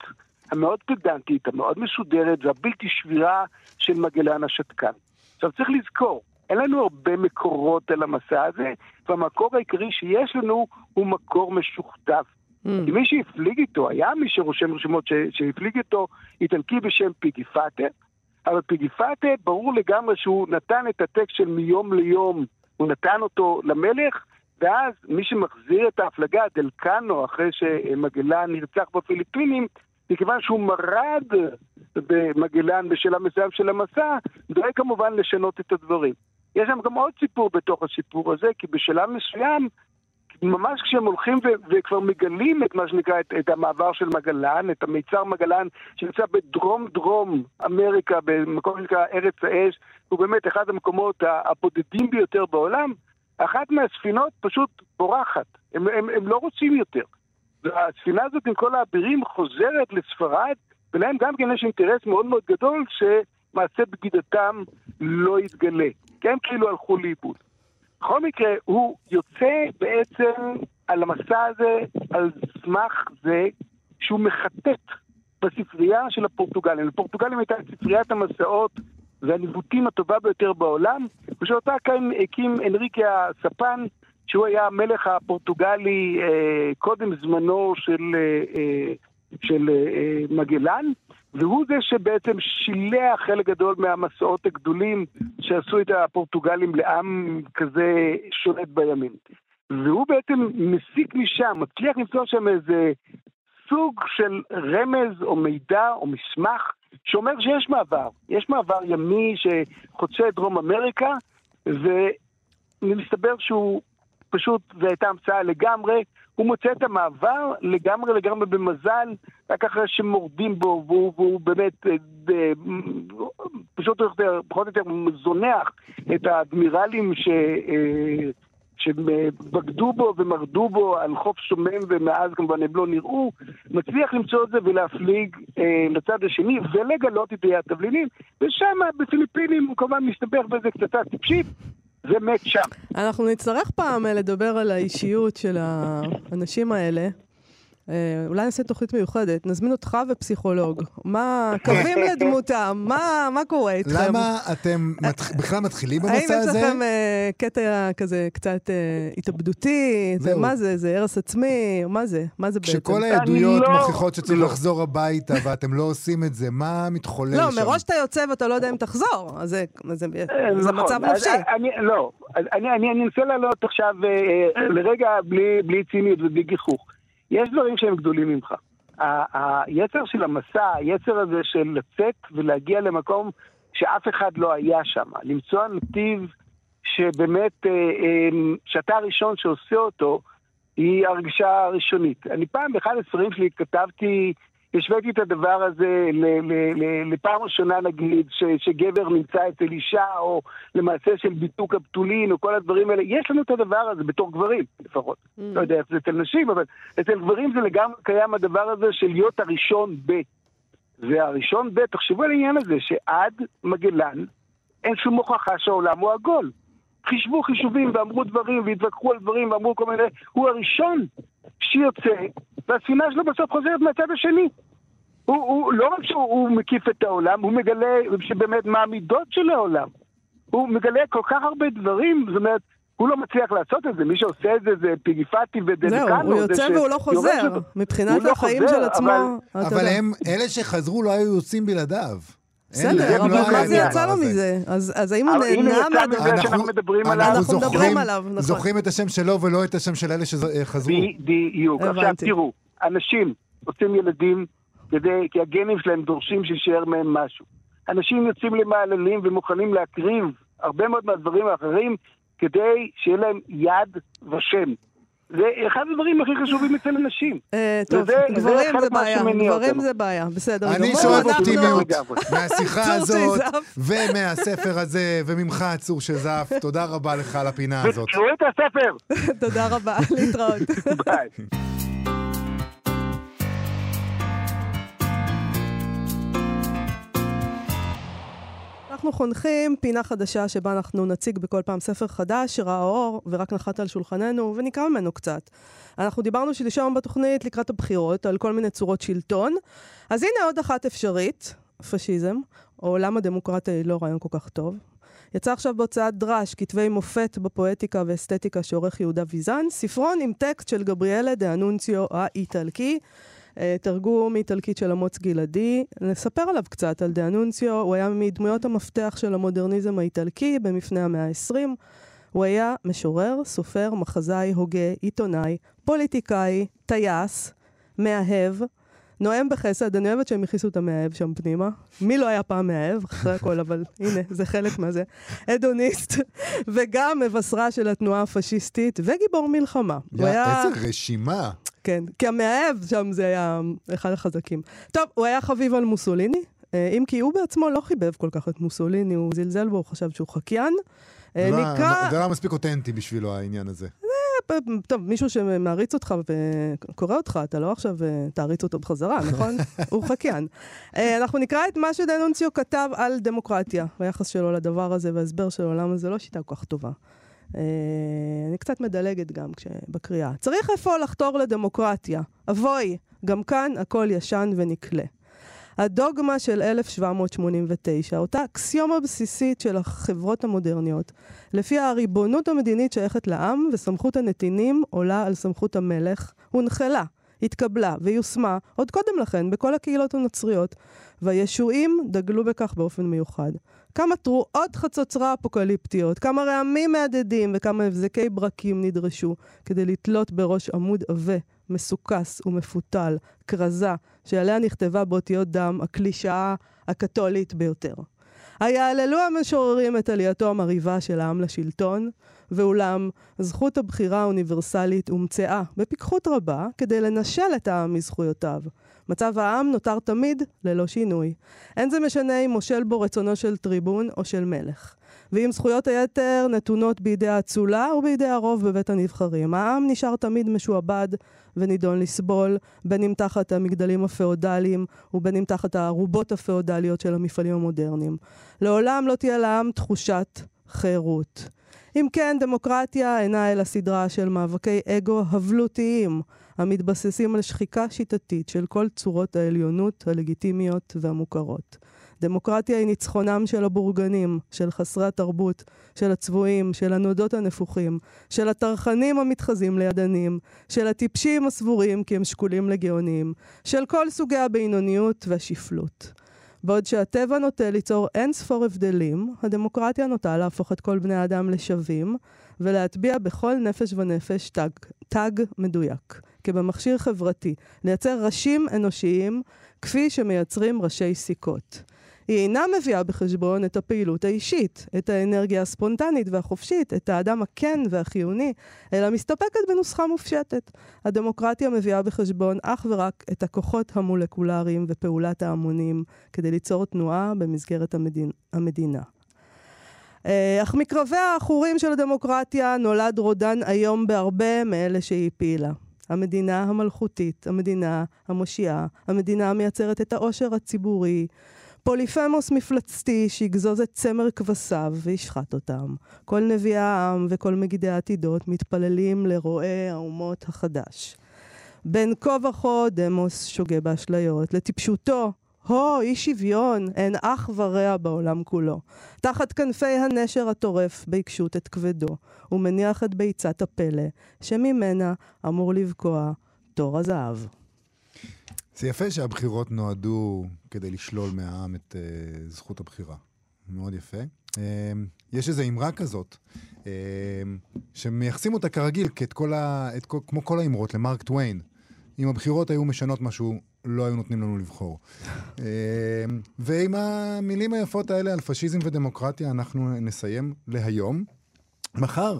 המאוד פדנטית, המאוד משודרת והבלתי שבירה של מגלן השתקן. עכשיו צריך לזכור, אין לנו הרבה מקורות על המסע הזה, והמקור העיקרי שיש לנו הוא מקור משוכתב. Mm. כי מי שהפליג איתו, היה מי שרושם רשימות שהפליג איתו, איטלקי בשם פיגיפטה, אבל פיגיפטה, ברור לגמרי שהוא נתן את הטקסט של מיום ליום, הוא נתן אותו למלך, ואז מי שמחזיר את ההפלגה, דלקנו, אחרי שמגלן נרצח בפיליפינים, מכיוון שהוא מרד במגלן בשלב מסוים של המסע, דואג כמובן לשנות את הדברים. יש שם גם עוד סיפור בתוך הסיפור הזה, כי בשלב מסוים, ממש כשהם הולכים ו- וכבר מגלים את מה שנקרא, את, את המעבר של מגלן, את המיצר מגלן שנמצא בדרום דרום אמריקה, במקום שנקרא ארץ האש, הוא באמת אחד המקומות הבודדים ביותר בעולם, אחת מהספינות פשוט בורחת, הם, הם, הם לא רוצים יותר. והספינה הזאת עם כל האבירים חוזרת לספרד, ולהם גם כן יש אינטרס מאוד מאוד גדול שמעשה בגידתם לא יתגלה. כי הם כאילו הלכו לאיבוד. בכל מקרה, הוא יוצא בעצם על המסע הזה על סמך זה שהוא מחטט בספרייה של הפורטוגלים. לפורטוגלים הייתה ספריית המסעות והניווטים הטובה ביותר בעולם, ושאותה כאן הקים אנריקה הספן, שהוא היה המלך הפורטוגלי אה, קודם זמנו של, אה, אה של מגלן, והוא זה שבעצם שילח חלק גדול מהמסעות הגדולים שעשו את הפורטוגלים לעם כזה שולט בימין. והוא בעצם מסיק משם, מצליח למצוא שם איזה סוג של רמז או מידע או מסמך שאומר שיש מעבר. יש מעבר ימי שחוצה את דרום אמריקה, ומסתבר שהוא פשוט, זו הייתה המצאה לגמרי, הוא מוצא את המעבר לגמרי לגמרי במזל, רק אחרי שמורדים בו, והוא, והוא באמת אה, פשוט פחות או יותר זונח את האדמירלים ש... אה, שבגדו בו ומרדו בו על חוף שומם ומאז כמובן הם לא נראו, מצליח למצוא את זה ולהפליג אה, לצד השני ולגלות את התבלינים, ושם בפיליפינים הוא כמובן מסתבך באיזה קצתה טיפשית, ומת שם. אנחנו נצטרך פעם אה, לדבר על האישיות של האנשים האלה. אה, אולי נעשה תוכנית מיוחדת, נזמין אותך ופסיכולוג. מה, <laughs> קווים לדמותם, מה, מה קורה איתכם? למה אתם מת... בכלל מתחילים בנושא הזה? האם יש לכם uh, קטע כזה קצת uh, התאבדותי? זה, מה זה, זה הרס עצמי? מה זה? מה זה בעצם? כשכל העדויות לא... מוכיחות שצריך לא. לחזור הביתה ואתם לא עושים את זה, מה מתחולל לא, שם? לא, מראש אתה יוצא ואתה לא יודע אם תחזור, אז זה, זה, זה, זה נכון. מצב נפשי. אני, לא, אני, אני, אני אנסה לעלות עכשיו לרגע בלי, בלי ציניות ובלי גיחוך. יש דברים שהם גדולים ממך. היצר של המסע, היצר הזה של לצאת ולהגיע למקום שאף אחד לא היה שם, למצוא נתיב שבאמת, אה, אה, שאתה הראשון שעושה אותו, היא הרגשה ראשונית. אני פעם באחד הספרים שלי כתבתי השוויתי את הדבר הזה לפעם ראשונה, נגיד, ש, שגבר נמצא אצל אישה, או למעשה של ביטוק הפתולין, או כל הדברים האלה. יש לנו את הדבר הזה, בתור גברים לפחות. Mm. לא יודע איך זה אצל נשים, אבל אצל גברים זה לגמרי קיים הדבר הזה של להיות הראשון ב... והראשון ב, תחשבו על העניין הזה, שעד מגלן אין שום הוכחה שהעולם הוא עגול. חישבו חישובים ואמרו דברים והתווכחו על דברים ואמרו כל מיני... הוא הראשון שיוצא, והספינה שלו בסוף חוזרת מהצד השני. הוא, הוא לא רק שהוא מקיף את העולם, הוא מגלה שבאמת מה המידות של העולם. הוא מגלה כל כך הרבה דברים, זאת אומרת, הוא לא מצליח לעשות את זה, מי שעושה את זה זה פיגיפטי ודלקנו. זהו, הוא יוצא והוא לא חוזר, מבחינת לא החיים של עצמו. אבל הם, אלה שחזרו לא היו יוצאים בלעדיו. בסדר, אבל מה זה יצא לו מזה? אז האם הוא נהנה מהדבר שאנחנו מדברים עליו? אנחנו מדברים עליו, נכון. זוכרים את השם שלו ולא את השם של אלה שחזרו. בדיוק. עכשיו תראו, אנשים עושים ילדים כדי, כי הגנים שלהם דורשים שישאר מהם משהו. אנשים יוצאים למעללים ומוכנים להקריב הרבה מאוד מהדברים האחרים כדי שיהיה להם יד ושם. זה אחד הדברים הכי חשובים אצל אנשים. אה, טוב, גברים זה בעיה, גברים זה בעיה, בסדר. אני שואב אופטימיות <laughs> מהשיחה הזאת, ומהספר הזה, וממך הצור שזף. <laughs> תודה רבה לך על הפינה הזאת. ותקראו את הספר. <laughs> תודה רבה, להתראות. ביי. אנחנו חונכים פינה חדשה שבה אנחנו נציג בכל פעם ספר חדש שראה אור ורק נחת על שולחננו ונקרא ממנו קצת. אנחנו דיברנו שלשום בתוכנית לקראת הבחירות על כל מיני צורות שלטון. אז הנה עוד אחת אפשרית, פשיזם, או למה דמוקרטיה היא לא רעיון כל כך טוב. יצא עכשיו בהוצאת דחק, כתבי מופת בפואטיקה ואסתטיקה שעורך יהודה ויזן, ספרון עם טקסט של גבריאלה דה אנונציו האיטלקי. אה, תרגום מאיטלקית של אמוץ גלעדי. נספר עליו קצת, על דה אנונציו. הוא היה מדמויות המפתח של המודרניזם האיטלקי במפנה המאה ה-20. הוא היה משורר, סופר, מחזאי, הוגה, עיתונאי, פוליטיקאי, טייס, מאהב. נואם בחסד, אני אוהבת שהם הכניסו את המאהב שם פנימה. מי לא היה פעם מאהב? אחרי הכל, אבל הנה, זה חלק מהזה. אדוניסט, וגם מבשרה של התנועה הפשיסטית, וגיבור מלחמה. יא, היה... איזה רשימה. כן, כי המאהב שם זה היה אחד החזקים. טוב, הוא היה חביב על מוסוליני, אה, אם כי הוא בעצמו לא חיבב כל כך את מוסוליני, הוא זלזל בו, הוא חשב שהוא חקיין. אה, לא. זה לא מספיק אותנטי בשבילו העניין הזה. טוב, מישהו שמעריץ אותך וקורא אותך, אתה לא עכשיו אה, תעריץ אותו בחזרה, <laughs> נכון? הוא חקיין. אה, אנחנו נקרא את מה שדנונציו כתב על דמוקרטיה, היחס שלו לדבר הזה וההסבר שלו למה זה לא שיטה כל כך טובה. אה, אני קצת מדלגת גם בקריאה. צריך אפוא לחתור לדמוקרטיה. אבוי, גם כאן הכל ישן ונקלה. הדוגמה של 1789, אותה אקסיומה בסיסית של החברות המודרניות, לפיה הריבונות המדינית שייכת לעם וסמכות הנתינים עולה על סמכות המלך, הונחלה, התקבלה ויושמה עוד קודם לכן בכל הקהילות הנוצריות, והישועים דגלו בכך באופן מיוחד. כמה תרועות חצוצרה אפוקליפטיות, כמה רעמים מהדהדים וכמה הבזקי ברקים נדרשו כדי לתלות בראש עמוד עבה, מסוכס ומפותל, כרזה, שעליה נכתבה באותיות דם הקלישאה הקתולית ביותר. היעללו המשוררים את עלייתו המרהיבה של העם לשלטון, ואולם זכות הבחירה האוניברסלית הומצאה בפיקחות רבה כדי לנשל את העם מזכויותיו. מצב העם נותר תמיד ללא שינוי. אין זה משנה אם מושל בו רצונו של טריבון או של מלך. ואם זכויות היתר נתונות בידי האצולה ובידי הרוב בבית הנבחרים. העם נשאר תמיד משועבד ונידון לסבול, בין אם תחת המגדלים הפאודליים ובין אם תחת הערובות הפאודליות של המפעלים המודרניים. לעולם לא תהיה לעם תחושת חירות. אם כן, דמוקרטיה אינה אלא סדרה של מאבקי אגו הבלותיים, המתבססים על שחיקה שיטתית של כל צורות העליונות הלגיטימיות והמוכרות. דמוקרטיה היא ניצחונם של הבורגנים, של חסרי התרבות, של הצבועים, של הנודות הנפוחים, של הטרחנים המתחזים לידנים, של הטיפשים הסבורים כי הם שקולים לגאונים, של כל סוגי הבינוניות והשפלות. בעוד שהטבע נוטה ליצור אין ספור הבדלים, הדמוקרטיה נוטה להפוך את כל בני האדם לשווים, ולהטביע בכל נפש ונפש תג, תג מדויק, כבמכשיר חברתי, לייצר ראשים אנושיים כפי שמייצרים ראשי סיכות. היא אינה מביאה בחשבון את הפעילות האישית, את האנרגיה הספונטנית והחופשית, את האדם הכן והחיוני, אלא מסתפקת בנוסחה מופשטת. הדמוקרטיה מביאה בחשבון אך ורק את הכוחות המולקולריים ופעולת ההמונים כדי ליצור תנועה במסגרת המדינ... המדינה. אה, אך מקרבי העכורים של הדמוקרטיה נולד רודן איום בהרבה מאלה שהיא הפילה. המדינה המלכותית, המדינה המושיעה, המדינה המייצרת את העושר הציבורי, פוליפמוס מפלצתי שיגזוז את צמר כבשיו וישחט אותם. כל נביאי העם וכל מגידי העתידות מתפללים לרועי האומות החדש. בין כה וכה דמוס שוגה באשליות, לטיפשותו הו, אי שוויון, אין אח ורע בעולם כולו. תחת כנפי הנשר הטורף בעיקשות את כבדו, ומניח את ביצת הפלא, שממנה אמור לבקוע תור הזהב. זה יפה שהבחירות נועדו כדי לשלול מהעם את uh, זכות הבחירה. מאוד יפה. Uh, יש איזו אמרה כזאת, uh, שמייחסים אותה כרגיל, כל ה, כל, כמו כל האמרות, למרק טוויין. אם הבחירות היו משנות משהו, לא היו נותנים לנו לבחור. uh, ועם המילים היפות האלה על פשיזם ודמוקרטיה, אנחנו נסיים להיום. מחר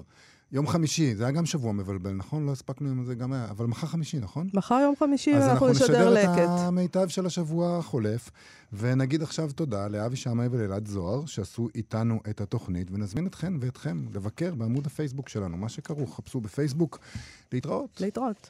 יום חמישי, זה היה גם שבוע מבלבל, נכון? לא הספקנו עם זה גם היה, אבל מחר חמישי, נכון? מחר יום חמישי ואנחנו נשדר לקט. אז אנחנו נשדר את המיטב של השבוע החולף, ונגיד עכשיו תודה לאבי שמאי ולאלעד זוהר, שעשו איתנו את התוכנית, ונזמין אתכם ואתכם לבקר בעמוד הפייסבוק שלנו, מה שכרוך, חפשו בפייסבוק. להתראות. להתראות.